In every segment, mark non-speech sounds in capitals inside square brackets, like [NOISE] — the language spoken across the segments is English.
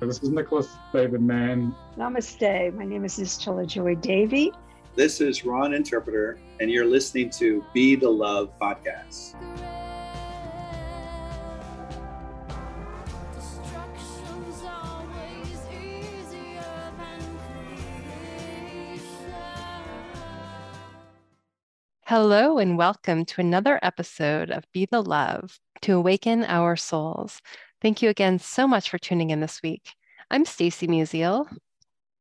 this is Nicholas David Mann. Namaste. My name is Istola Joy Davy. This is Ron Interpreter, and you're listening to Be the Love podcast. Hello, and welcome to another episode of Be the Love to Awaken Our Souls. Thank you again so much for tuning in this week. I'm Stacy Musial.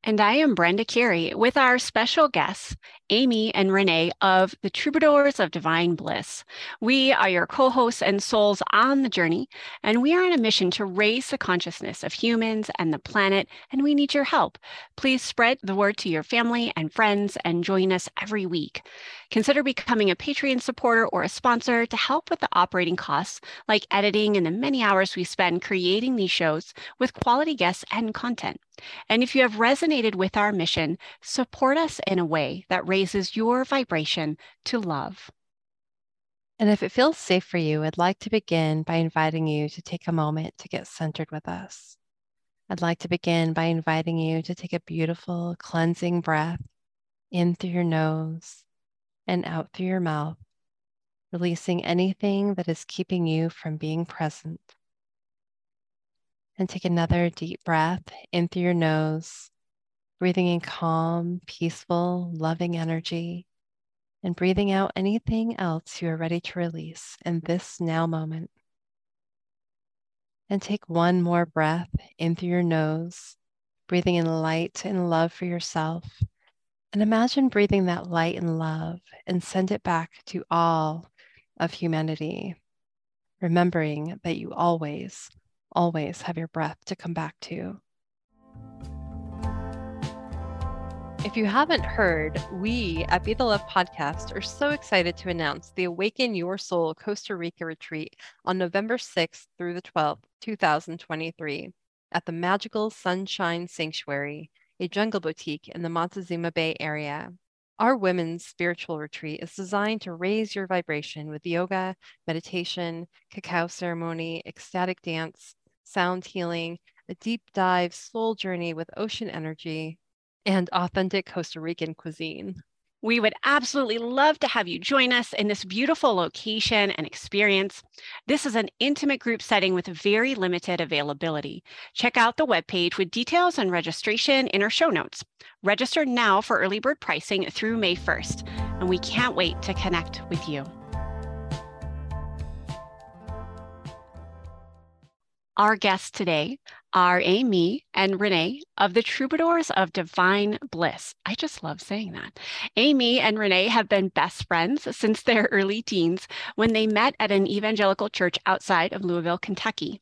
And I am Brenda Carey with our special guests, Amy and Renee of the Troubadours of Divine Bliss. We are your co hosts and souls on the journey, and we are on a mission to raise the consciousness of humans and the planet, and we need your help. Please spread the word to your family and friends and join us every week. Consider becoming a Patreon supporter or a sponsor to help with the operating costs, like editing and the many hours we spend creating these shows with quality guests and content. And if you have resonated with our mission, support us in a way that raises your vibration to love. And if it feels safe for you, I'd like to begin by inviting you to take a moment to get centered with us. I'd like to begin by inviting you to take a beautiful cleansing breath in through your nose and out through your mouth, releasing anything that is keeping you from being present. And take another deep breath in through your nose, breathing in calm, peaceful, loving energy, and breathing out anything else you are ready to release in this now moment. And take one more breath in through your nose, breathing in light and love for yourself. And imagine breathing that light and love and send it back to all of humanity, remembering that you always always have your breath to come back to. If you haven't heard, we at Be the Love podcast are so excited to announce the Awaken Your Soul Costa Rica retreat on November 6th through the 12th, 2023, at the magical Sunshine Sanctuary, a jungle boutique in the Montezuma Bay area. Our women's spiritual retreat is designed to raise your vibration with yoga, meditation, cacao ceremony, ecstatic dance, sound healing, a deep dive soul journey with ocean energy, and authentic Costa Rican cuisine. We would absolutely love to have you join us in this beautiful location and experience. This is an intimate group setting with very limited availability. Check out the webpage with details and registration in our show notes. Register now for early bird pricing through May 1st, and we can't wait to connect with you. Our guests today are Amy and Renee of the Troubadours of Divine Bliss. I just love saying that. Amy and Renee have been best friends since their early teens when they met at an evangelical church outside of Louisville, Kentucky.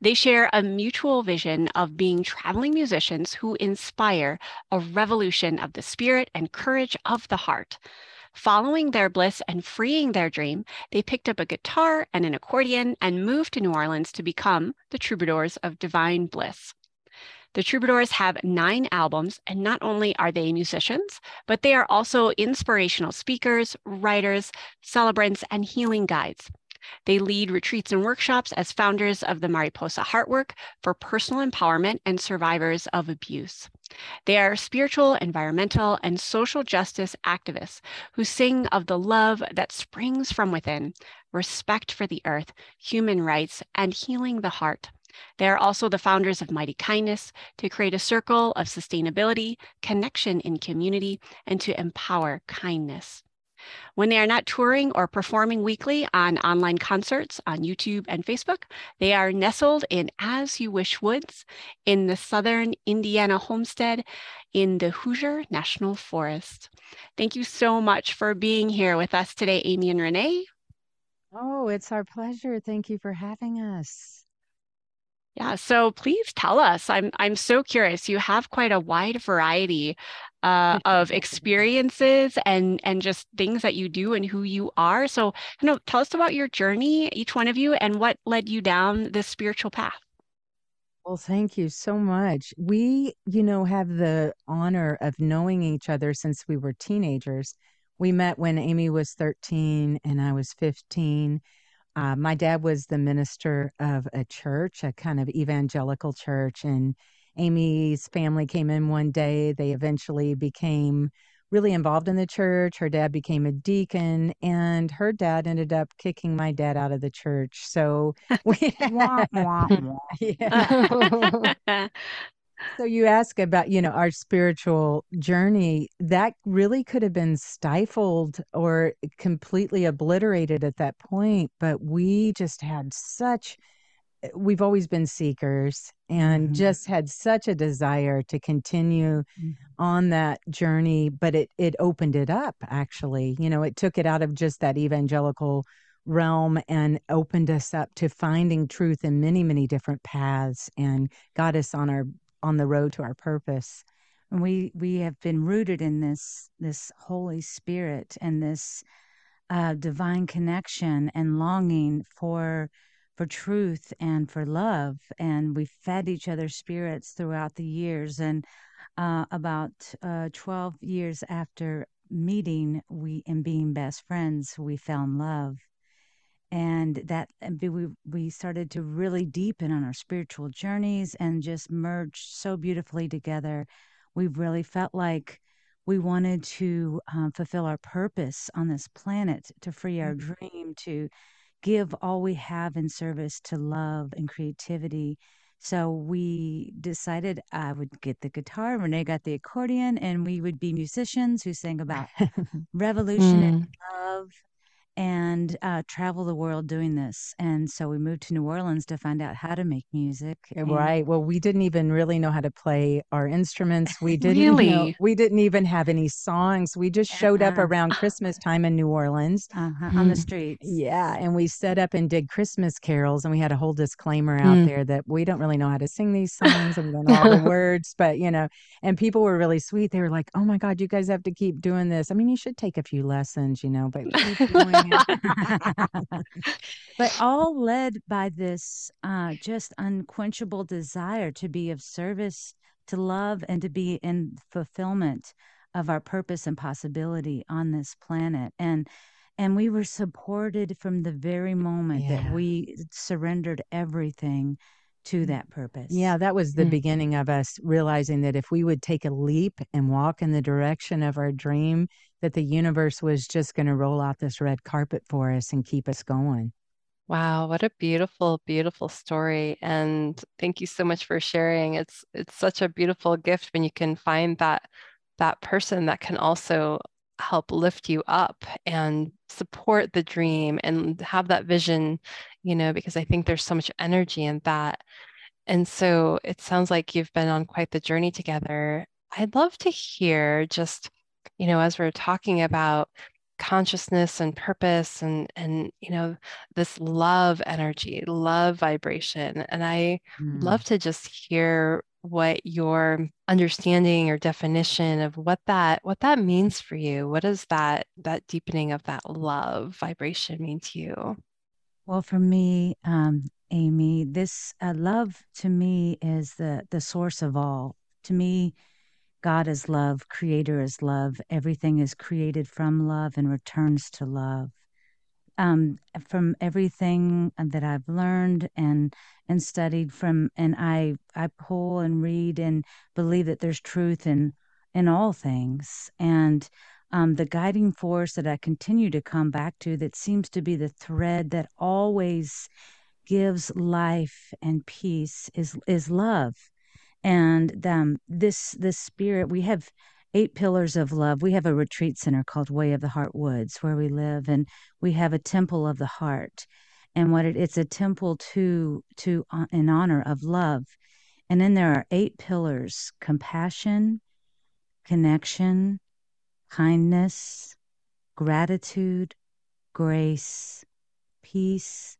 They share a mutual vision of being traveling musicians who inspire a revolution of the spirit and courage of the heart. Following their bliss and freeing their dream, they picked up a guitar and an accordion and moved to New Orleans to become the Troubadours of Divine Bliss. The Troubadours have nine albums, and not only are they musicians, but they are also inspirational speakers, writers, celebrants, and healing guides. They lead retreats and workshops as founders of the Mariposa Heartwork for personal empowerment and survivors of abuse. They are spiritual, environmental, and social justice activists who sing of the love that springs from within, respect for the earth, human rights, and healing the heart. They are also the founders of Mighty Kindness to create a circle of sustainability, connection in community, and to empower kindness. When they are not touring or performing weekly on online concerts on YouTube and Facebook, they are nestled in As You Wish Woods in the southern Indiana homestead in the Hoosier National Forest. Thank you so much for being here with us today, Amy and Renee. Oh, it's our pleasure. Thank you for having us. Yeah, so please tell us. I'm I'm so curious. You have quite a wide variety uh, of [LAUGHS] experiences and and just things that you do and who you are. So, you know, tell us about your journey, each one of you, and what led you down this spiritual path. Well, thank you so much. We, you know, have the honor of knowing each other since we were teenagers. We met when Amy was 13 and I was 15 uh, my dad was the minister of a church, a kind of evangelical church, and Amy's family came in one day. They eventually became really involved in the church. Her dad became a deacon, and her dad ended up kicking my dad out of the church. So we, yeah. So you ask about, you know, our spiritual journey, that really could have been stifled or completely obliterated at that point, but we just had such eh, we've always been seekers and mm-hmm. just had such a desire to continue mm-hmm. on that journey, but it it opened it up actually. You know, it took it out of just that evangelical realm and opened us up to finding truth in many many different paths and got us on our on the road to our purpose. And we we have been rooted in this this Holy Spirit and this uh, divine connection and longing for for truth and for love. And we fed each other's spirits throughout the years. And uh, about uh, 12 years after meeting, we and being best friends, we fell in love and that we we started to really deepen on our spiritual journeys and just merge so beautifully together we really felt like we wanted to um, fulfill our purpose on this planet to free our mm-hmm. dream to give all we have in service to love and creativity so we decided I would get the guitar, Renee got the accordion, and we would be musicians who sang about [LAUGHS] revolution mm. and love and uh, travel the world doing this. And so we moved to New Orleans to find out how to make music. And... Right. Well, we didn't even really know how to play our instruments. We didn't really? know, we didn't even have any songs. We just showed uh-huh. up around [LAUGHS] Christmas time in New Orleans uh-huh. on the streets. Yeah, and we set up and did Christmas carols, and we had a whole disclaimer out mm. there that we don't really know how to sing these songs and we don't know all the [LAUGHS] words, but you know, and people were really sweet. They were like, "Oh my God, you guys have to keep doing this. I mean, you should take a few lessons, you know, but [LAUGHS] but all led by this uh, just unquenchable desire to be of service, to love, and to be in fulfillment of our purpose and possibility on this planet. And and we were supported from the very moment yeah. that we surrendered everything to mm. that purpose. Yeah, that was the mm-hmm. beginning of us realizing that if we would take a leap and walk in the direction of our dream, that the universe was just going to roll out this red carpet for us and keep us going. Wow, what a beautiful, beautiful story. And thank you so much for sharing. It's it's such a beautiful gift when you can find that that person that can also help lift you up and support the dream and have that vision, you know, because I think there's so much energy in that. And so it sounds like you've been on quite the journey together. I'd love to hear just, you know, as we're talking about consciousness and purpose and and you know this love energy love vibration and i mm. love to just hear what your understanding or definition of what that what that means for you. What does that that deepening of that love vibration mean to you? Well for me um amy this uh, love to me is the the source of all. To me god is love creator is love everything is created from love and returns to love um, from everything that I've learned and and studied from, and I I pull and read and believe that there's truth in in all things, and um, the guiding force that I continue to come back to that seems to be the thread that always gives life and peace is is love. And um, this this spirit we have eight pillars of love. We have a retreat center called way of the heart woods where we live and we have a temple of the heart. And what it, it's a temple to to uh, in honor of love. And then there are eight pillars compassion connection kindness gratitude grace peace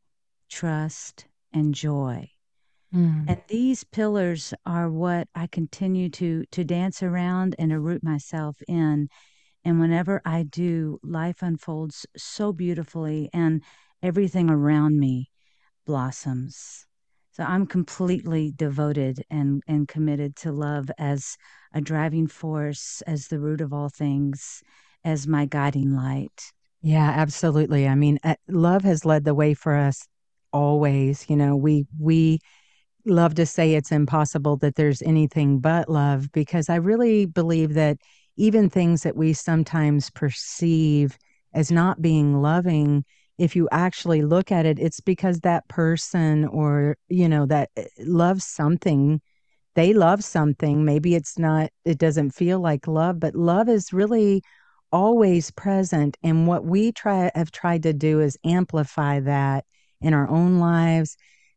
trust and joy Mm. and these pillars are what I continue to to dance around and to root myself in. And whenever I do, life unfolds so beautifully and everything around me blossoms. So I'm completely devoted and, and committed to love as a driving force, as the root of all things, as my guiding light. Yeah, absolutely. I mean, uh, love has led the way for us always. You know, we we love to say it's impossible that there's anything but love because I really believe that even things that we sometimes perceive as not being loving, if you actually look at it, it's because that person or, you know, that eh, loves something. They love something. Maybe it's not, it doesn't feel like love, but love is really always present. And what we try have tried to do is amplify that in our own lives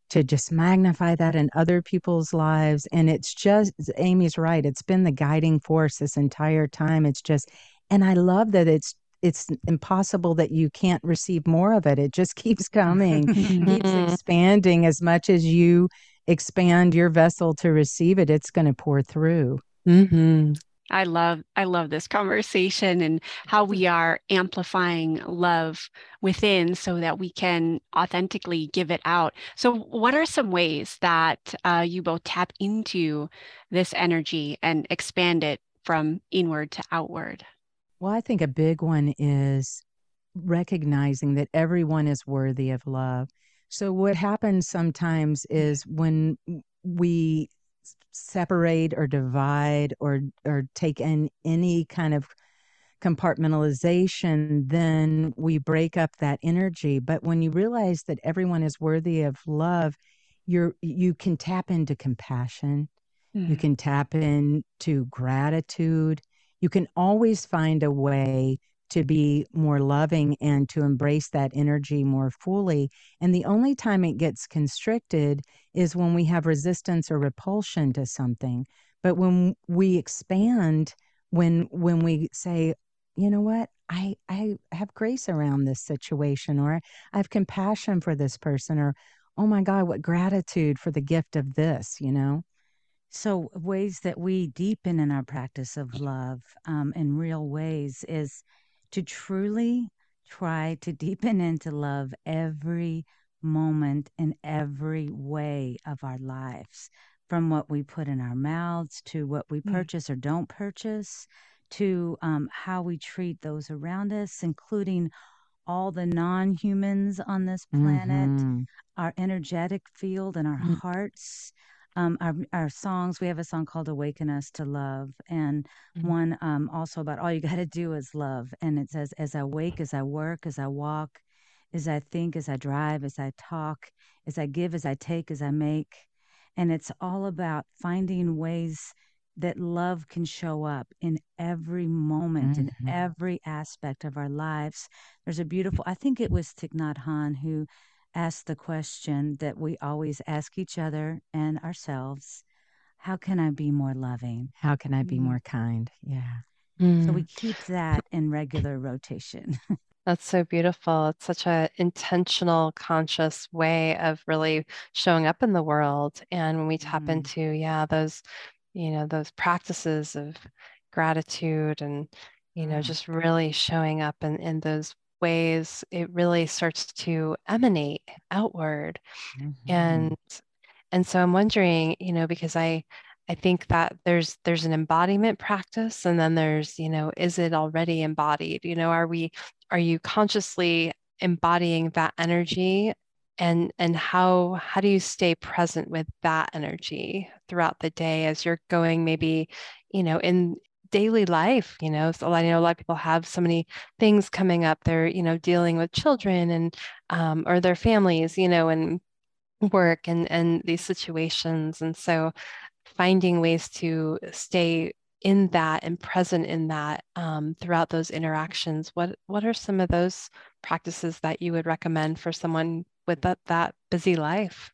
to just magnify that in other people's lives. And it's just, Amy's right. It's been the guiding force this entire time. It's just, and I love that it's, it's impossible that you can't receive more of it. It just [LAUGHS] keeps coming, keeps [LAUGHS] expanding as much as you expand your vessel to receive it, it's going to pour through. Mm-hmm. I love I love this conversation and how we are amplifying love within so that we can authentically give it out. So what are some ways that uh, you both tap into this energy and expand it from inward to outward? Well, I think a big one is recognizing that everyone is worthy of love. So what happens sometimes is when we separate or divide or or take in any kind of compartmentalization then we break up that energy. But when you realize that everyone is worthy of love you're you can tap into compassion. Mm. you can tap into gratitude. You can always find a way to be more loving and to embrace that energy more fully. And the only time it gets constricted is when we have resistance or repulsion to something. But when we expand, when when we say, you know what, I I have grace around this situation, or I have compassion for this person, or oh my God, what gratitude for the gift of this, you know. So ways that we deepen in our practice of love um, in real ways is to truly try to deepen into love every moment in every way of our lives from what we put in our mouths to what we mm. purchase or don't purchase to um, how we treat those around us including all the non-humans on this planet mm-hmm. our energetic field and our mm-hmm. hearts um, our, our songs. We have a song called "Awaken Us to Love," and mm-hmm. one um, also about all you got to do is love. And it says, "As I wake, as I work, as I walk, as I think, as I drive, as I talk, as I give, as I take, as I make." And it's all about finding ways that love can show up in every moment, mm-hmm. in every aspect of our lives. There's a beautiful, I think it was Thich Nhat Hanh who ask the question that we always ask each other and ourselves how can I be more loving? How can I be mm. more kind? Yeah. Mm. So we keep that in regular rotation. [LAUGHS] That's so beautiful. It's such a intentional, conscious way of really showing up in the world. And when we tap mm. into, yeah, those, you know, those practices of gratitude and, you know, just really showing up in, in those ways it really starts to emanate outward. Mm-hmm. and and so i'm wondering you know because i i think that there's there's an embodiment practice and then there's you know is it already embodied? You know are we are you consciously embodying that energy? And and how how do you stay present with that energy throughout the day as you're going maybe you know in daily life you know so i know a lot of people have so many things coming up. They're you know dealing with children and um, or their families you know and work and and these situations. And so finding ways to stay in that and present in that um, throughout those interactions what what are some of those practices that you would recommend for someone with that, that busy life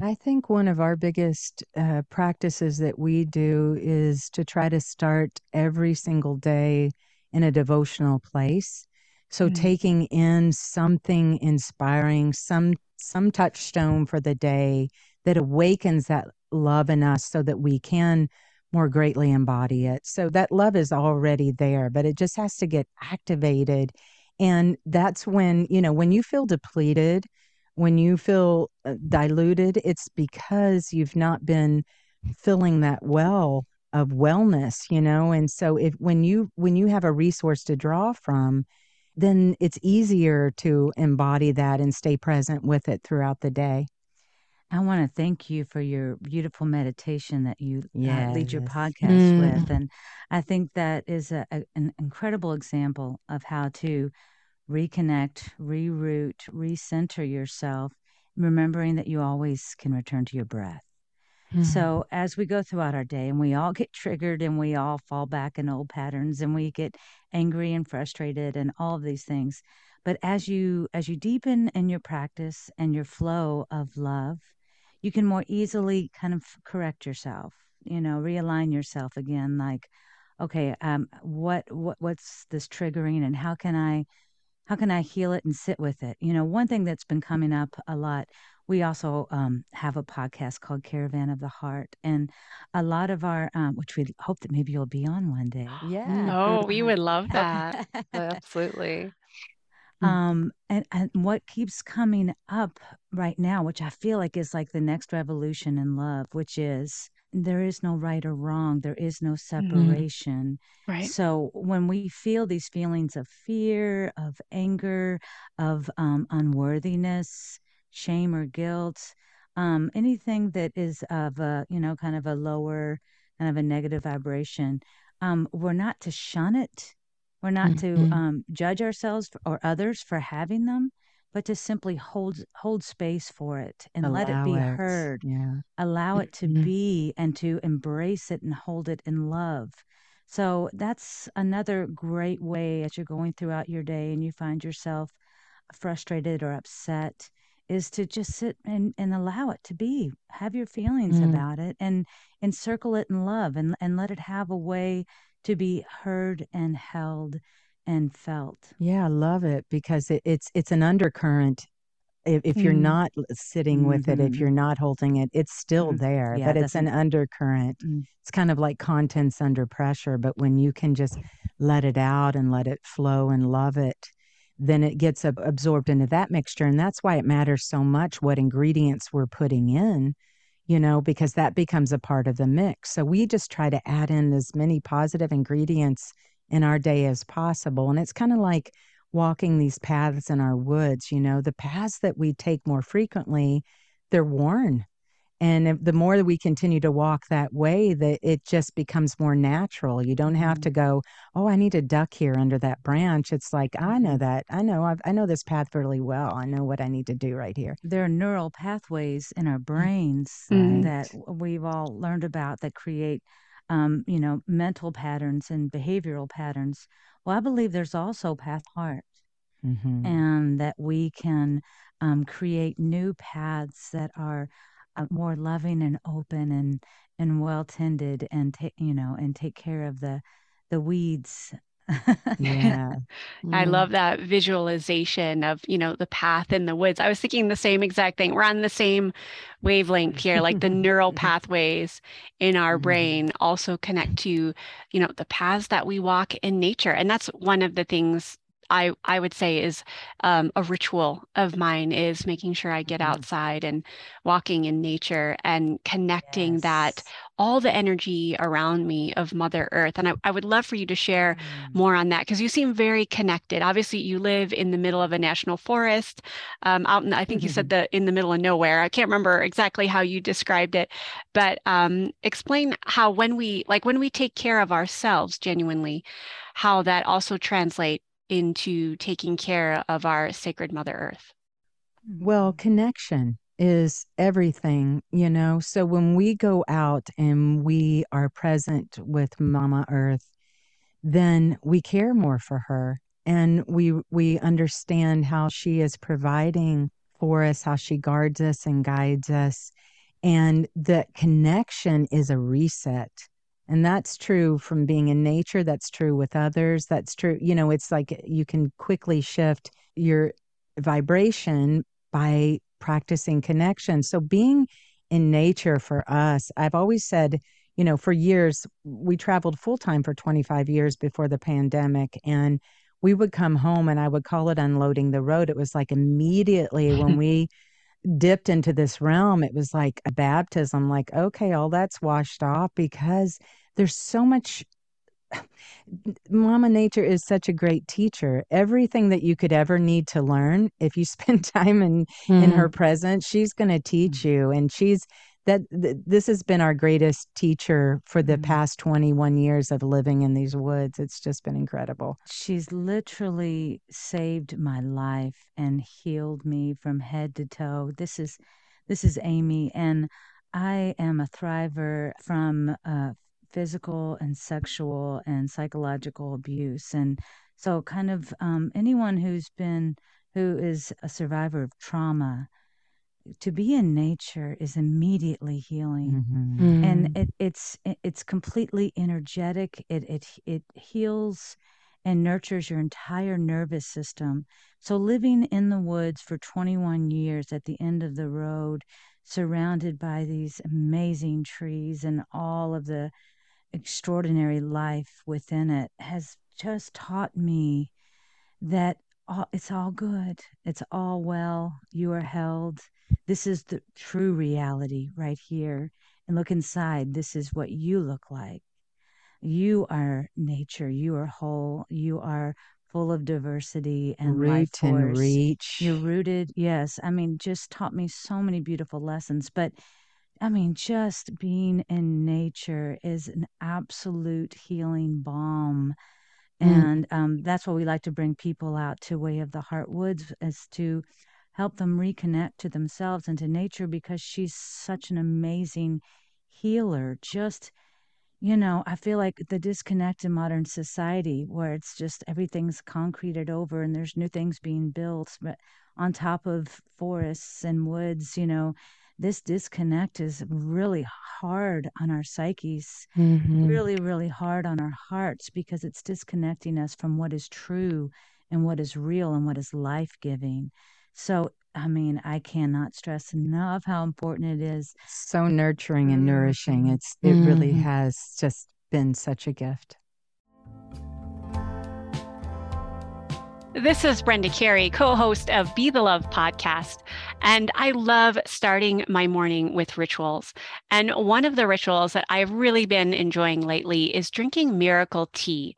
I think one of our biggest uh, practices that we do is to try to start every single day in a devotional place. So mm-hmm. taking in something inspiring, some some touchstone for the day that awakens that love in us so that we can more greatly embody it. So that love is already there, but it just has to get activated. And that's when, you know, when you feel depleted, when you feel uh, diluted, it's because you've not been filling that well of wellness, you know? And so if when you when you have a resource to draw from, then it's easier to embody that and stay present with it throughout the day. I want to thank you for your beautiful meditation that you yes. uh, lead your podcast mm. with. And I think that is a, a, an incredible example of how to reconnect, reroute, recenter yourself, remembering that you always can return to your breath. Mm-hmm. So, as we go throughout our day and we all get triggered and we all fall back in old patterns and we get angry and frustrated and all of these things, but as you as you deepen in your practice and your flow of love, you can more easily kind of correct yourself, you know, realign yourself again like okay, um what what what's this triggering and how can I how can I heal it and sit with it? You know, one thing that's been coming up a lot, we also um, have a podcast called Caravan of the Heart. And a lot of our, um, which we hope that maybe you'll be on one day. [GASPS] Yeah. Oh, we would love that. [LAUGHS] Absolutely. Mm. Um, and, and what keeps coming up right now, which I feel like is like the next revolution in love, which is there is no right or wrong there is no mm-hmm. separation mm-hmm. right so when we feel these feelings of fear of anger of um, unworthiness shame or guilt um, anything that is of a you know kind of a lower kind of a negative vibration um, we're not to shun it we're not mm-hmm. to um, judge ourselves or others for having them but to simply hold hold space for it and allow let it be it. heard. Yeah. Allow it to mm-hmm. be and to embrace it and hold it in love. So that's another great way as you're going throughout your day and you find yourself frustrated or upset is to just sit and, and allow it to be. Have your feelings mm. about it and encircle it in love and, and let it have a way to be heard and held and felt. Yeah, I love it because it, it's it's an undercurrent. If, if mm. you're not sitting with mm-hmm. it, if mm-hmm. you're not holding it, it's still mm. there, yeah, but it's an undercurrent. Mm. It's kind of like contents under pressure. But when you can just let it out and let it flow and love it, then it gets ab- absorbed into that mixture. And that's why it matters so much what ingredients we're putting in, you know, because that becomes a part of the mix. So we just try to add in as many positive ingredients in our day as possible. And it's kind of like walking these paths in our woods, you know, the paths that we take more frequently, they're worn. And the more that we continue to walk that way, that it just becomes more natural. You don't have to mm-hmm. go, oh, I need to duck here under that branch. It's like I know mm-hmm. that. I know. I've, I know this path really well. I know what I need to do right here. There are neural pathways in our brains mm-hmm. that we've all learned about that create um, you know, mental patterns and behavioral patterns. Well, I believe there's also path heart, mm-hmm. and that we can um, create new paths that are uh, more loving and open and and well tended, and take you know, and take care of the the weeds yeah. [LAUGHS] I love that visualization of, you know, the path in the woods. I was thinking the same exact thing. We're on the same wavelength here, like the neural [LAUGHS] pathways in our mm-hmm. brain also connect to, you know, the paths that we walk in nature. And that's one of the things I I would say is um, a ritual of mine is making sure I get mm-hmm. outside and walking in nature and connecting yes. that all the energy around me of Mother Earth. And I, I would love for you to share mm. more on that because you seem very connected. Obviously, you live in the middle of a national forest, um, out in, I think mm-hmm. you said mm-hmm. the in the middle of nowhere. I can't remember exactly how you described it, but um, explain how when we like when we take care of ourselves genuinely, how that also translate into taking care of our sacred Mother Earth. Well, mm-hmm. connection is everything, you know. So when we go out and we are present with Mama Earth, then we care more for her and we we understand how she is providing for us, how she guards us and guides us. And the connection is a reset. And that's true from being in nature. That's true with others. That's true. You know, it's like eh, you can quickly shift your vibration by practicing connection. So being in nature for us, I've always said, you know, for years, we traveled full time for 25 years before the pandemic. And we would come home and I would call it unloading the road. It was like immediately when [LAUGHS] we dipped into this realm, it was like a baptism, like, okay, all that's washed off because there's so much Mama Nature is such a great teacher. Everything that you could ever need to learn, if you [LAUGHS] spend time in mm. in her mm. presence, she's going to teach mm. you. And she's that th- this has been our greatest teacher for the mm. past 21 years of living in these woods. It's just been incredible. She's literally saved my life and healed me from head to toe. This is this is Amy and I am a thriver from uh, physical and sexual and psychological abuse. And so, kind of um, anyone who's been, who is a survivor of trauma, to be in nature is immediately healing mm-hmm. mm. and it, it's it's completely energetic it it it heals and nurtures your entire nervous system so living in the woods for 21 years at the end of the road surrounded by these amazing trees and all of the extraordinary life within it has just taught me that all, it's all good. It's all well. You are held. This is the true reality right here. And look inside. This is what you look like. You are nature. You are whole. You are full of diversity and Root life force. and reach. You're rooted. Yes. I mean, just taught me so many beautiful lessons. But I mean, just being in nature is an absolute healing balm. Mm. And um, that's why we like to bring people out to Way of the Heart Woods, is to help them reconnect to themselves and to nature because she's such an amazing healer. Just, you know, I feel like the disconnect in modern society where it's just everything's concreted over and there's new things being built, but on top of forests and woods, you know, this disconnect is really hard on our psyches, mm-hmm. really, really hard on our hearts because it's disconnecting us from what is true and what is real and what is life giving. So, I mean, I cannot stress enough how important it is. So nurturing and nourishing. Mm-hmm. It's it mm-hmm. really has just been such a gift. This is Brenda Carey, co host of Be the Love podcast. And I love starting my morning with rituals. And one of the rituals that I've really been enjoying lately is drinking miracle tea.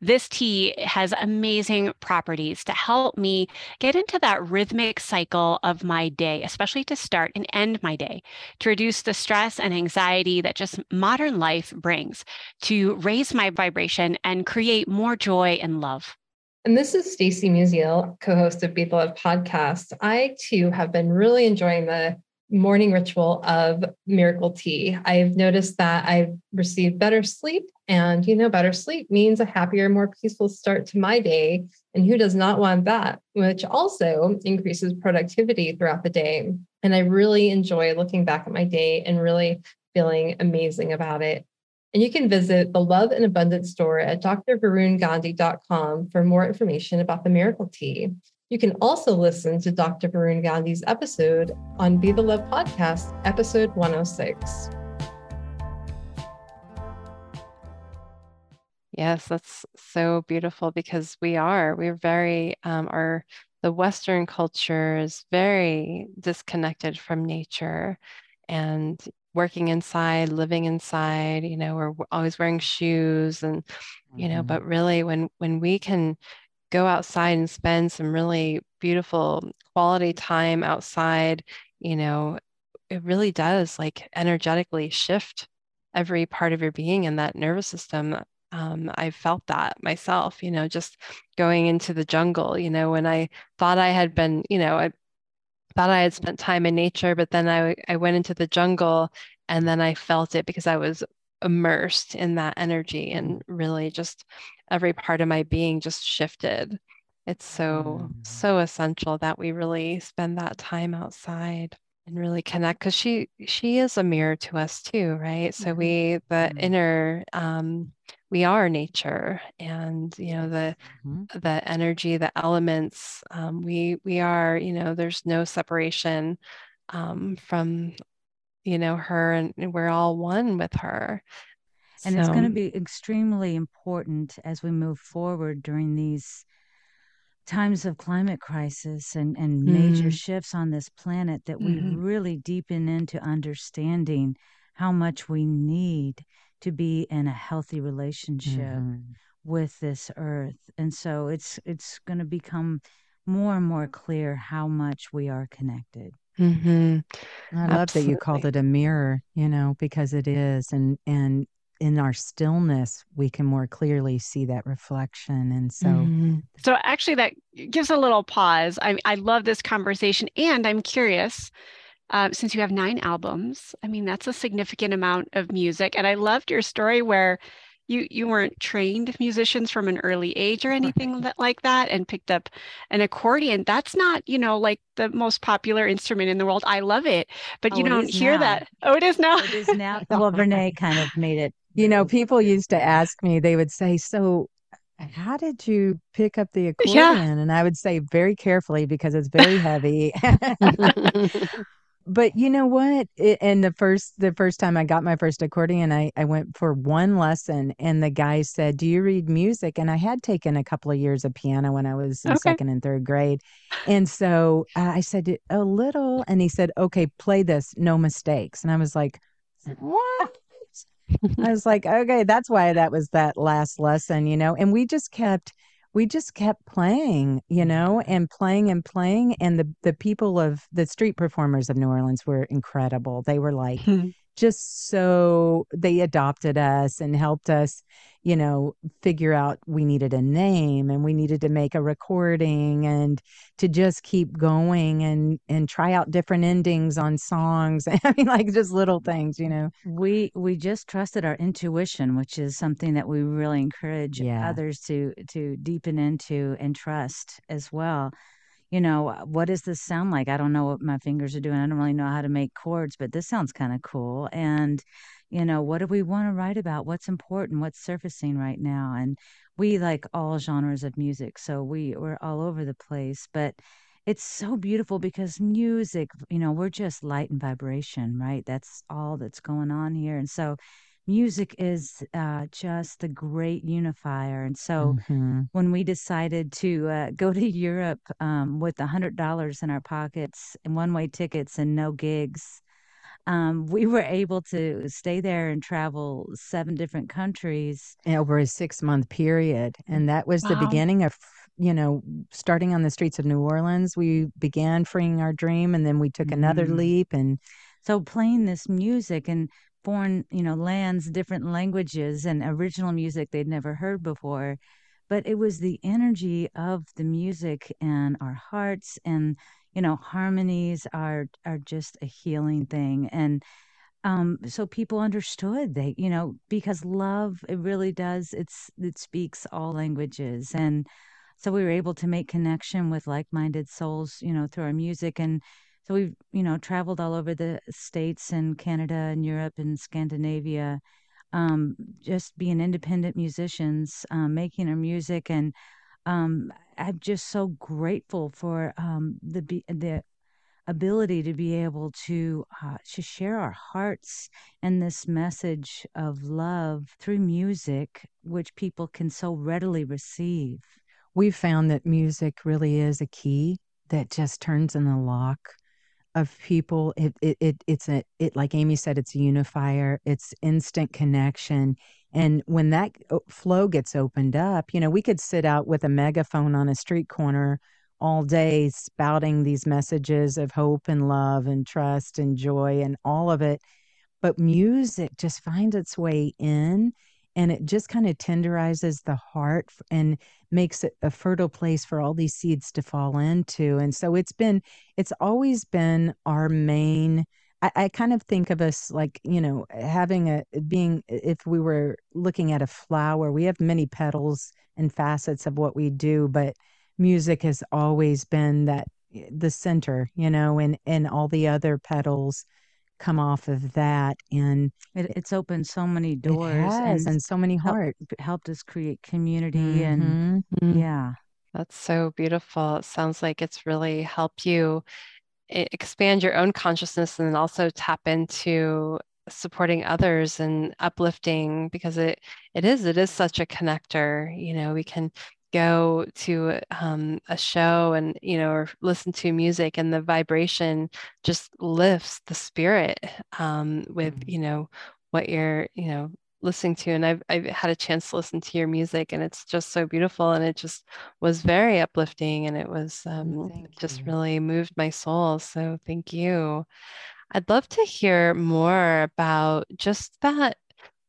This tea has amazing properties to help me get into that rhythmic cycle of my day, especially to start and end my day, to reduce the stress and anxiety that just modern life brings, to raise my vibration and create more joy and love. And this is Stacy Musial, co-host of Be the Love podcast. I too have been really enjoying the morning ritual of miracle tea. I've noticed that I've received better sleep, and you know, better sleep means a happier, more peaceful start to my day. And who does not want that? Which also increases productivity throughout the day. And I really enjoy looking back at my day and really feeling amazing about it. And you can visit the Love and Abundance store at drvarungandhi.com for more information about the miracle tea. You can also listen to Dr. Varun Gandhi's episode on Be the Love podcast, episode 106. Yes, that's so beautiful because we are, we're very, um, our, the Western culture is very disconnected from nature. And working inside, living inside, you know, we're always wearing shoes and, you know, mm-hmm. but really when when we can go outside and spend some really beautiful quality time outside, you know, it really does like energetically shift every part of your being and that nervous system. Um, I felt that myself, you know, just going into the jungle, you know, when I thought I had been, you know, I thought I had spent time in nature, but then I I went into the jungle and then I felt it because I was immersed in that energy and really just every part of my being just shifted. It's so, Mm. so essential that we really spend that time outside and really connect because she she is a mirror to us too, right? So Mhm. we the Mhm. inner um we are nature and you know the Mhm. the energy, the elements, um, we we are, you know, there's no separation um from you know her and we're all one with her. And it's going to be extremely important as we move forward during these times of climate crisis and, and major Mm, shifts on this planet that we mhm, really deepen into understanding how much we need to be in a healthy relationship Mhm. with this earth. And so it's it's going to become more and more clear how much we are connected. mhm, I love that you called it a mirror, you know, because it is. And and in our stillness, we can more clearly see that reflection. And so Mhm. So actually, that gives a little pause. I, I love this conversation, and I'm curious. Uh, since you have nine albums, I mean that's a significant amount of music, and I loved your story where you you weren't trained musicians from an early age or anything that, like that, and picked up an accordion. That's not you know like the most popular instrument in the world. I love it, but you Oh, it don't hear now. that. Oh, it is now. It is now. [LAUGHS] Well, Renee kind of made it. You know, people used to ask me, they would say, So, how did you pick up the Yeah. accordion? And I would say, Very carefully because it's very heavy. [LAUGHS] [LAUGHS] But you know what? It, and the first the first time I got my first accordion, I I went for one lesson, and the guy said, "Do you read music?" And I had taken a couple of years of piano when I was in Okay. second and third grade, and so uh, I said a little, and he said, "Okay, play this, no mistakes." And I was like, "What?" I was like, "Okay, that's why that was that last lesson, you know." And we just kept we just kept playing, you know, and playing and playing. And the the people of the street performers of New Orleans were incredible. They were like [LAUGHS] just so they adopted us and helped us, you know, figure out we needed a name and we needed to make a recording and to just keep going and and try out different endings on songs. [LAUGHS] I mean, like just little things, you know. We we just trusted our intuition, which is something that we really encourage Yeah. others to to deepen into and trust as well. You know, uh, what does this sound like? I don't know what my fingers are doing. I don't really know how to make chords, but this sounds kind of cool. And, you know, what do we want to write about? What's important? What's surfacing right now? And we like all genres of music, so we we're all over the place, but it's so beautiful because music, you know, we're just light and vibration, right? That's all that's going on here. And so music is uh, just the great unifier. And so Mhm. when we decided to uh, go to Europe um, with a hundred dollars in our pockets and one-way tickets and no gigs, um, we were able to stay there and travel seven different countries. over a six month period. And that was the beginning of, you know, starting on the streets of New Orleans. We began freeing our dream and then we took another Mhm. leap. And So playing this music in foreign, you know, lands, different languages, and original music they'd never heard before, but it was the energy of the music and our hearts and you know harmonies are are just a healing thing. And um so people understood they you know because love it really does it's it speaks all languages. And so we were able to make connection with like-minded souls you know through our music. And so we've you know traveled all over the states and canada and europe and scandinavia um just being independent musicians um, making our music and um i'm just so grateful for um the the ability to be able to uh, to share our hearts and this message of love through music which people can so readily receive. We've found that music really is a key that just turns in the lock of people. It, it, it it's a it like Amy said, it's a unifier. It's instant connection. And when that flow gets opened up, you know, we could sit out with a megaphone on a street corner all day spouting these messages of hope and love and trust and joy and all of it. But music just finds its way in and it just kind of tenderizes the heart and makes it a fertile place for all these seeds to fall into and so it's been it's always been our main I, I kind of think of us like you know having a being if we were looking at a flower we have many petals and facets of what we do but music has always been that the center you know and and all the other petals come off of that and it, it's opened so many doors has, and, and, so many hearts helped, helped us create community mm-hmm. and mm-hmm. yeah that's so beautiful it sounds like it's really helped you expand your own consciousness and also tap into supporting others and uplifting because it it is it is such a connector you know we can go to um, a show and you know or listen to music and the vibration just lifts the spirit um, with mm-hmm. you know what you're you know listening to. And I've, I've had a chance to listen to your music and it's just so beautiful and it just was very uplifting and it was um, just really moved my soul. So thank you. I'd love to hear more about just that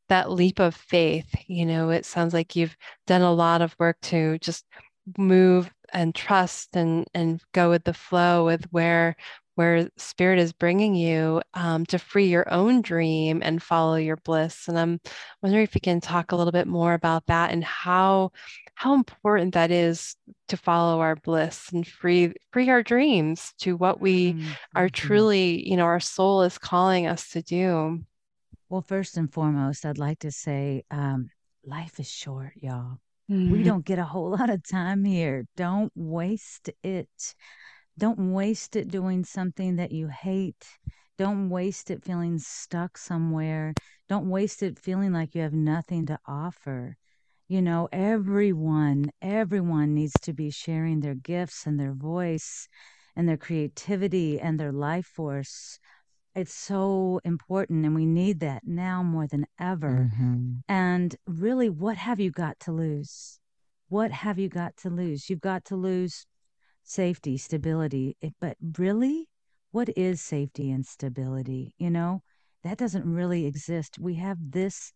that leap of faith you know it sounds like you've done a lot of work to just move and trust and and go with the flow with where where spirit is bringing you um, to free your own dream and follow your bliss. And i'm wondering if you can talk a little bit more about that and how how important that is to follow our bliss and free free our dreams to what we mm-hmm. are truly you know our soul is calling us to do well first and foremost i'd like to say um, life is short y'all mm-hmm. we don't get a whole [LAUGHS] lot of time here don't waste it don't waste it doing something that you hate. Don't waste it feeling stuck somewhere. Don't waste it feeling like you have nothing to offer. You know, everyone, everyone needs to be sharing their gifts and their voice and their creativity and their life force. It's so important, and we need that now more than ever. Mm-hmm. And really, what have you got to lose? What have you got to lose? You've got to lose safety, stability. Eh, but really, what is safety and stability? You know, that doesn't really exist. We have this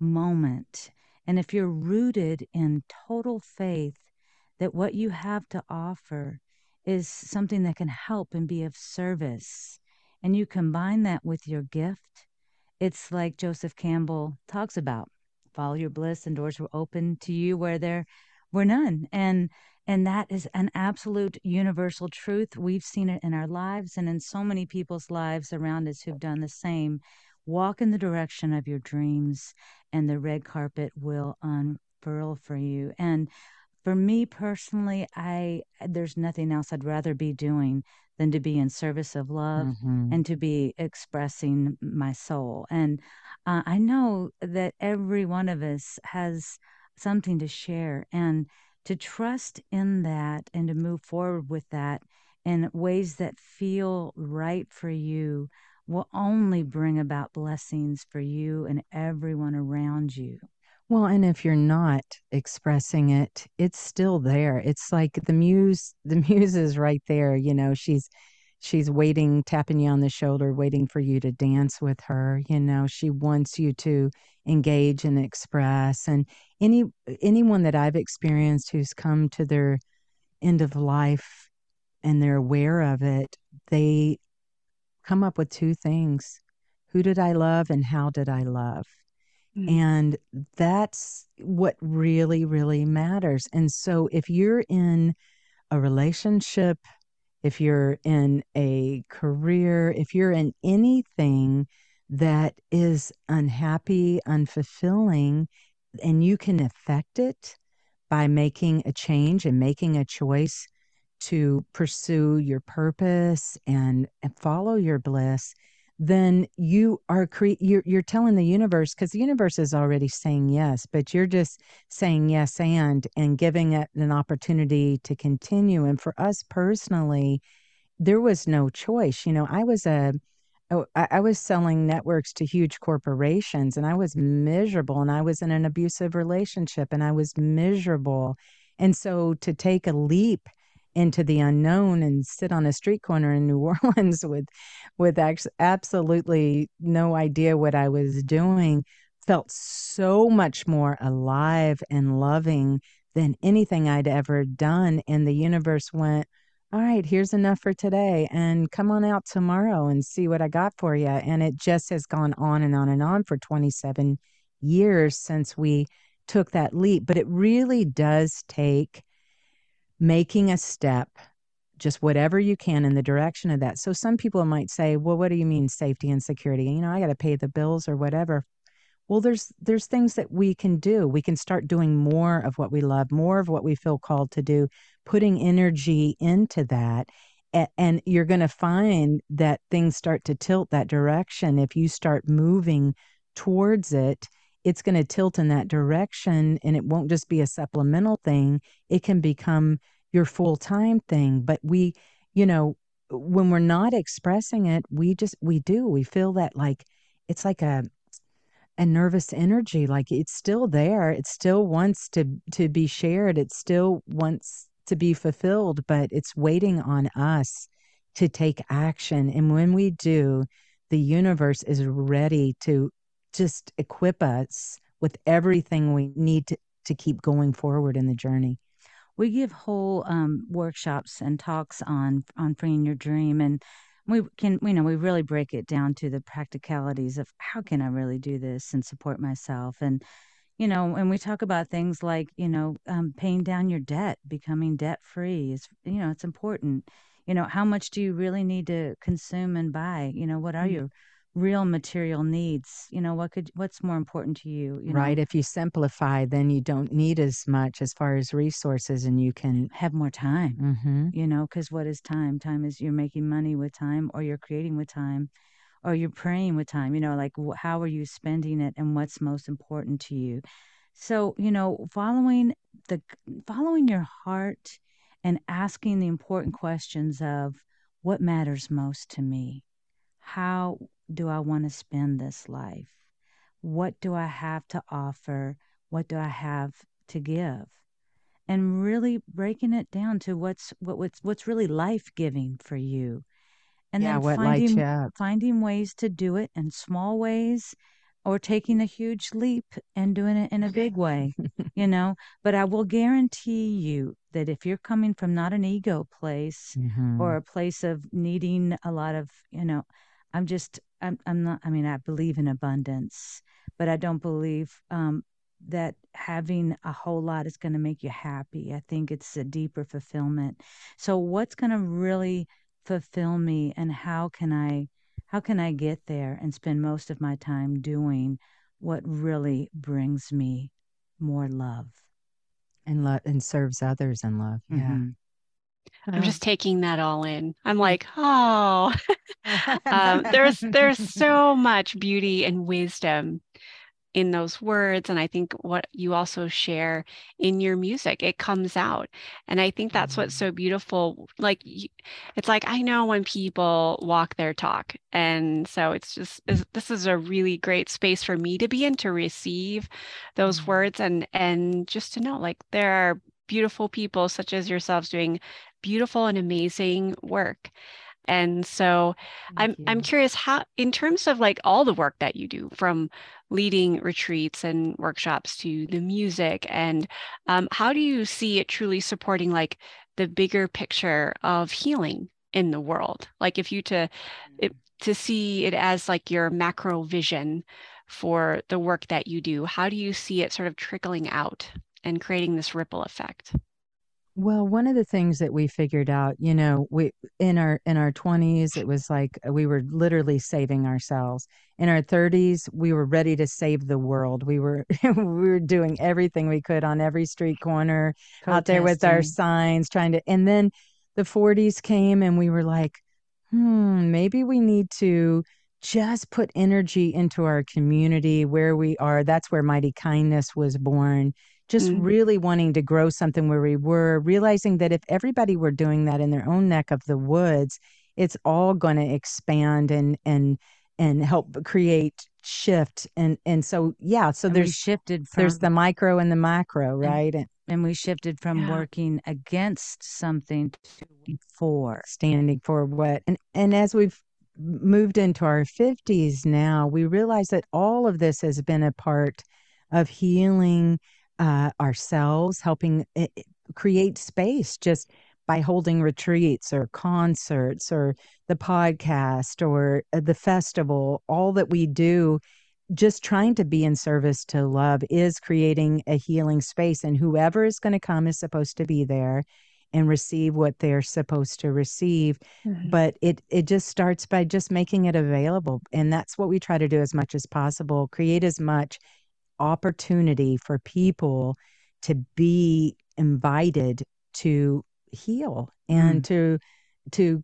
moment. And if you're rooted in total faith that what you have to offer is something that can help and be of service, and you combine that with your gift, it's like Joseph Campbell talks about follow your bliss and doors were open to you where there were none. And and that is an absolute universal truth. We've seen it in our lives and in so many people's lives around us who've done the same. Walk in the direction of your dreams, and the red carpet will unfurl for you. And for me personally, I there's nothing else I'd rather be doing than to be in service of love mm-hmm. and to be expressing my soul. And uh, I know that every one of us has something to share and to trust in that and to move forward with that in ways that feel right for you will only bring about blessings for you and everyone around you. Well, and if you're not expressing it, it's still there. It's like the muse, [LAUGHS] the muse is right there. You know, she's she's waiting, tapping you on the shoulder, waiting for you to dance with her. You know, she wants you to engage and express. And any anyone that I've experienced who's come to their end of life and they're aware of it, they come up with two things. Who did I love and how did I love? Mm. And that's what really, really matters. And so if you're in a relationship if you're in a career, if you're in anything that is unhappy, unfulfilling, and you can affect it by making a change and making a choice to pursue your purpose and, and follow your bliss, then you are cre- you're, you're telling the universe because the universe is already saying yes but you're just saying yes and and giving it an opportunity to continue and for us personally there was no choice you know i was a oh, was selling networks to huge corporations and I was miserable and I was in an abusive relationship and I was miserable. And so to take a leap into the unknown and sit on a street corner in New [LAUGHS] Orleans with with absolutely no idea what I was doing felt so much more alive and loving than anything I'd ever done. And the universe went, all right, here's enough for today. And come on out tomorrow and see what I got for you. And it just has gone on and on and on for 27 years since we took that leap. But it really does take making a step, just whatever you can in the direction of that. So some people might say, well, what do you mean safety and security? You know, I got to pay the bills or whatever well there's there's things that we can do we can start doing more of what we love more of what we feel called to do putting energy into that and you're going to find that things start to tilt that direction if you start moving towards it it's going to tilt in that direction and it won't just be a supplemental thing it can become your full-time thing but we you know when we're not expressing it we just we do we feel that like it's like a a nervous energy like it's still there it still wants to to be shared it still wants to be fulfilled but it's waiting on us to take action and when we do the universe is ready to just equip us with everything we need to, to keep going forward in the journey. We give whole um, workshops and talks on on freeing your dream and we can you know we really break it down to the practicalities of how can i really do this and support myself? And you know and we talk about things like you know um, paying down your debt becoming debt free is you know it's important. You know how much do you really need to consume and buy? You know what are mm-hmm. your real material needs you know what could what's more important to you, you right know? if you simplify then you don't need as much as far as resources and you can have more time mm-hmm. you know because what is time time is you're making money with time or you're creating with time or you're praying with time you know like how are you spending it and what's most important to you so you know following the following your heart and asking the important questions of what matters most to me how do I want to spend this life? What do I have to offer? What do I have to give? And really breaking it down to what's what, what's what's really life giving for you. And yeah, then finding finding ways to do it in small ways or taking a huge leap and doing it in a big way, [LAUGHS] you know. But I will guarantee you that if you're coming from not an ego place mm-hmm. or a place of needing a lot of, you know, I'm just I'm I'm not I mean I believe in abundance, but I don't believe um, that having a whole lot is going to make you happy. I think it's a deeper fulfillment. So what's going to really fulfill me and how can I how can I get there and spend most of my time doing what really brings me more love and love and serves others in love. Yeah. Mm-hmm. I'm just taking that all in. I'm like, oh, [LAUGHS] um, there's [LAUGHS] there's so much beauty and wisdom in those words, and I think what you also share in your music, it comes out, and I think that's what's mm. so beautiful. Like, it's like I know when people walk their talk, and so it's just this is a really great space for me to be in to receive those mm-hmm. words and and just to know like there are beautiful people such as yourselves doing beautiful and amazing work. And so I'm I'm curious how in terms of like all the work that you do from leading retreats and workshops to the music and um, how do you see it truly supporting like the bigger picture of healing in the world like if you to it, mm. to see it as like your macro vision for the work that you do how do you see it sort of trickling out and creating this ripple effect well, one of the things that we figured out, you know, we in our in our 20s it was like we were literally saving ourselves. In our 30s, we were ready to save the world. We were [LAUGHS] we were doing everything we could on every street corner, Protesting. out there with our signs trying to and then the 40s came and we were like, "Hmm, maybe we need to just put energy into our community where we are. That's where Mighty Kindness was born just mm-hmm. really wanting to grow something where we were, realizing that if everybody were doing that in their own neck of the woods, it's all going to expand and and and help create shift and and so yeah so and there's shifted from, there's the micro and the macro right and, and we shifted from yeah. working against something to for standing for what and and as we've moved into our 50s now, we realize that all of this has been a part of healing uh, ourselves, helping it, eh, create space just by holding retreats or concerts or the podcast or uh, the festival. All that we do just trying to be in service to love is creating a healing space and whoever is going to come is supposed to be there and receive what they're supposed to receive mm-hmm. but it it just starts by just making it available and that's what we try to do as much as possible create as much opportunity for people to be invited to heal and mm. to to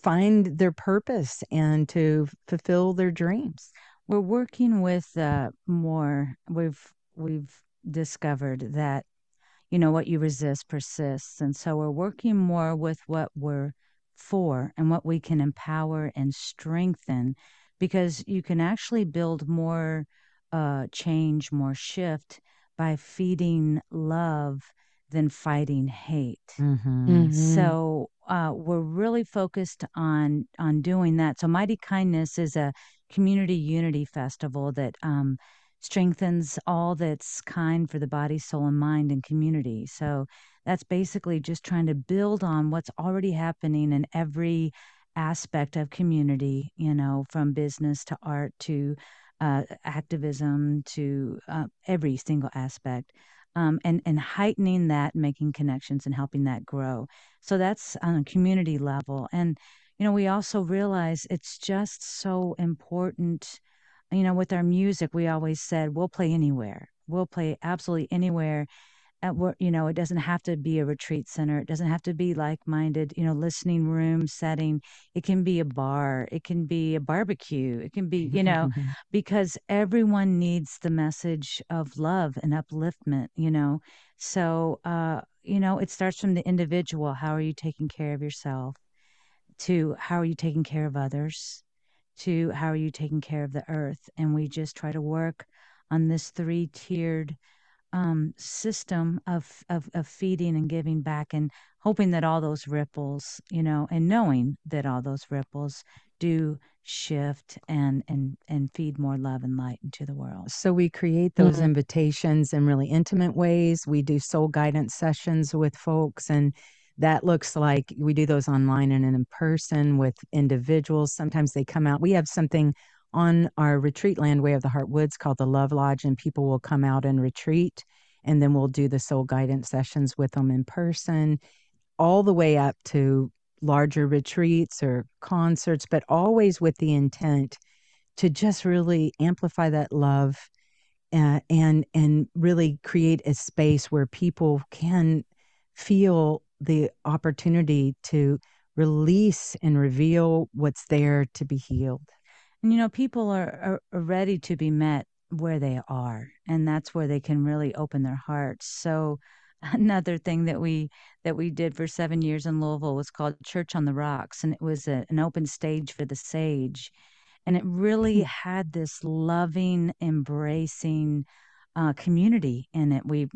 find their purpose and to fulfill their dreams we're working with uh, more we've we've discovered that you know what you resist persists and so we're working more with what we're for and what we can empower and strengthen because you can actually build more uh, change more shift by feeding love than fighting hate mm-hmm. Mm-hmm. so uh, we're really focused on on doing that so mighty kindness is a community unity festival that um, strengthens all that's kind for the body, soul, and mind and community. So that's basically just trying to build on what's already happening in every aspect of community, you know, from business to art to uh, activism to uh, every single aspect. Um, and and heightening that, making connections, and helping that grow. So that's on a community level, and you know, we also realize it's just so important. You know, with our music, we always said we'll play anywhere. We'll play absolutely anywhere. At work, you know, it doesn't have to be a retreat center. It doesn't have to be like-minded, you know, listening room setting. It can be a bar. It can be a barbecue. It can be, you know, [LAUGHS] because everyone needs the message of love and upliftment. You know, so uh, you know, it starts from the individual. How are you taking care of yourself? to how are you taking care of others to how are you taking care of the earth and we just try to work on this three tiered um, system of, of of feeding and giving back and hoping that all those ripples you know and knowing that all those ripples do shift and and and feed more love and light into the world so we create those mm-hmm. invitations in really intimate ways we do soul guidance sessions with folks and that looks like we do those online and in person with individuals. Sometimes they come out. We have something on our retreat land, Way of the Heart Woods, called the Love Lodge, and people will come out and retreat. And then we'll do the soul guidance sessions with them in person, all the way up to larger retreats or concerts, but always with the intent to just really amplify that love uh, and and really create a space where people can feel the opportunity to release and reveal what's there to be healed. And you know, people are, are, ready to be met where they are, and that's where they can really open their hearts. So [LAUGHS] another thing that we that we did for seven years in Louisville was called Church on the Rocks, and it was a, an open stage for the sage, and it really mm-hmm. had this loving, embracing uh, community in it. We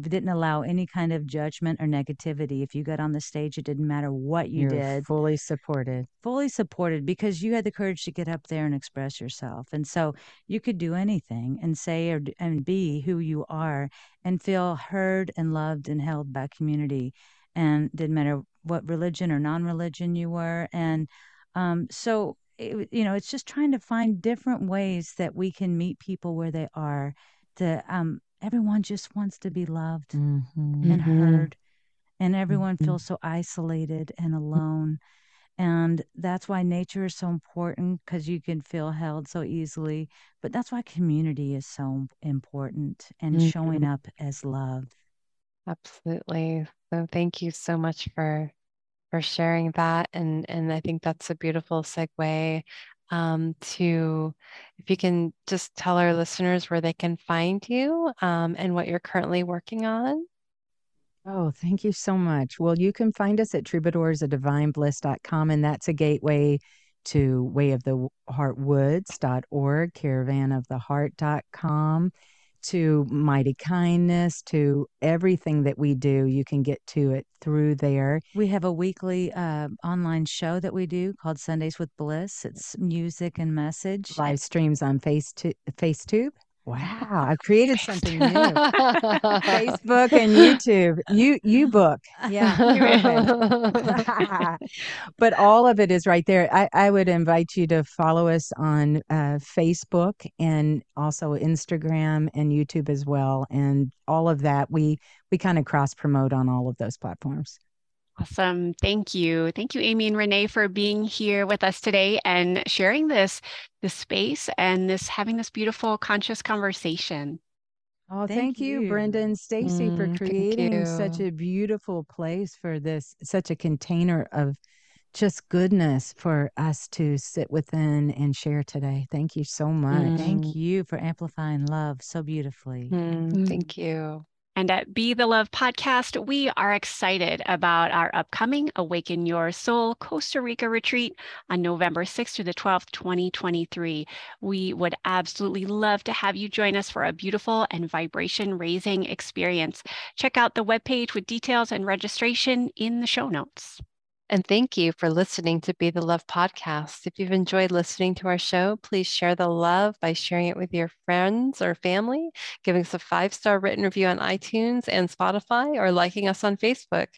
didn't allow any kind of judgment or negativity. If you got on the stage, it didn't matter what you You're did. Fully supported. Fully supported because you had the courage to get up there and express yourself, and so you could do anything and say or and be who you are, and feel heard and loved and held by community, and didn't matter what religion or non-religion you were, and um, so. It, you know, it's just trying to find different ways that we can meet people where they are the um everyone just wants to be loved mm-hmm. and mm-hmm. heard and everyone mm-hmm. feels so isolated and alone and that's why nature is so important because you can feel held so easily but that's why community is so important and mm-hmm. showing up as love absolutely so thank you so much for for sharing that and and i think that's a beautiful segue um, to if you can just tell our listeners where they can find you um, and what you're currently working on. Oh, thank you so much. Well, you can find us at troubadoursofdivinebliss.com, and that's a gateway to wayoftheheartwoods.org, caravanoftheheart.com, to mighty kindness to everything that we do you can get to it through there We have a weekly uh, online show that we do called Sundays with Bliss. It's music and message. live streams on face facetube wow i created something new. [LAUGHS] Facebook and youtube you you book yeah [LAUGHS] [LAUGHS] but all of it is right there. I, I would invite you to follow us on uh, facebook and also instagram and youtube as well and all of that. We we kind of cross promote on all of those platforms Awesome. Thank you. Thank you, Aim Me and Renee, for being here with us today and sharing this, this space and this having this beautiful conscious conversation. Oh, thank, thank you, you, Brenda and Stacy, mm, for creating such a beautiful place for this, such a container of just goodness for us to sit within and share today. Thank you so much. Mm. Thank you for amplifying love so beautifully. Mm, thank you. And at Be the Love podcast, we are excited about our upcoming Awaken Your Soul Costa Rica retreat on November 6th through the 12th, 2023. We would absolutely love to have you join us for a beautiful and vibration raising experience. Check out the webpage with details and registration in the show notes. And thank you for listening to Be the Love podcast. If you've enjoyed listening to our show, please share the love by sharing it with your friends or family, giving us a five star written review on iTunes and Spotify, or liking us on Facebook.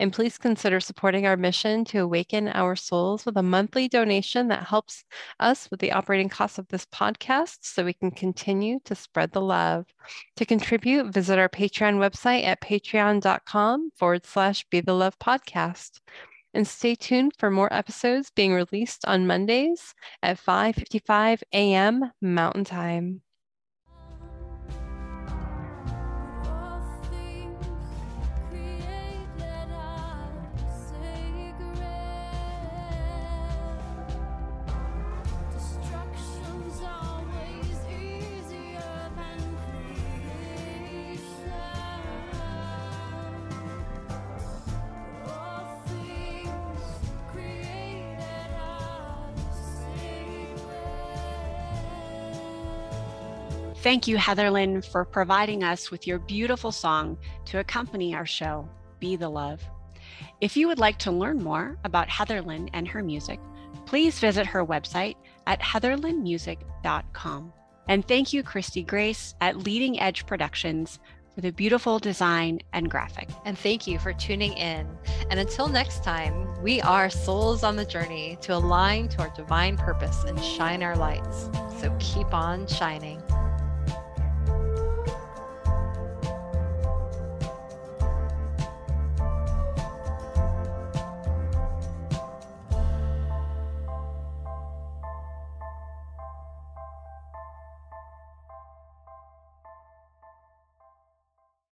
And please consider supporting our mission to awaken our souls with a monthly donation that helps us with the operating costs of this podcast so we can continue to spread the love. To contribute, visit our Patreon website at patreon.com forward slash be the love podcast and stay tuned for more episodes being released on Mondays at 5:55 a.m. Mountain Time. Thank you, Heatherlyn, for providing us with your beautiful song to accompany our show, Be the Love. If you would like to learn more about Heatherlyn and her music, please visit her website at heatherlynmusic.com. And thank you, Christy Grace at Leading Edge Productions for the beautiful design and graphic. And thank you for tuning in. And until next time, we are souls on the journey to align to our divine purpose and shine our lights. So keep on shining.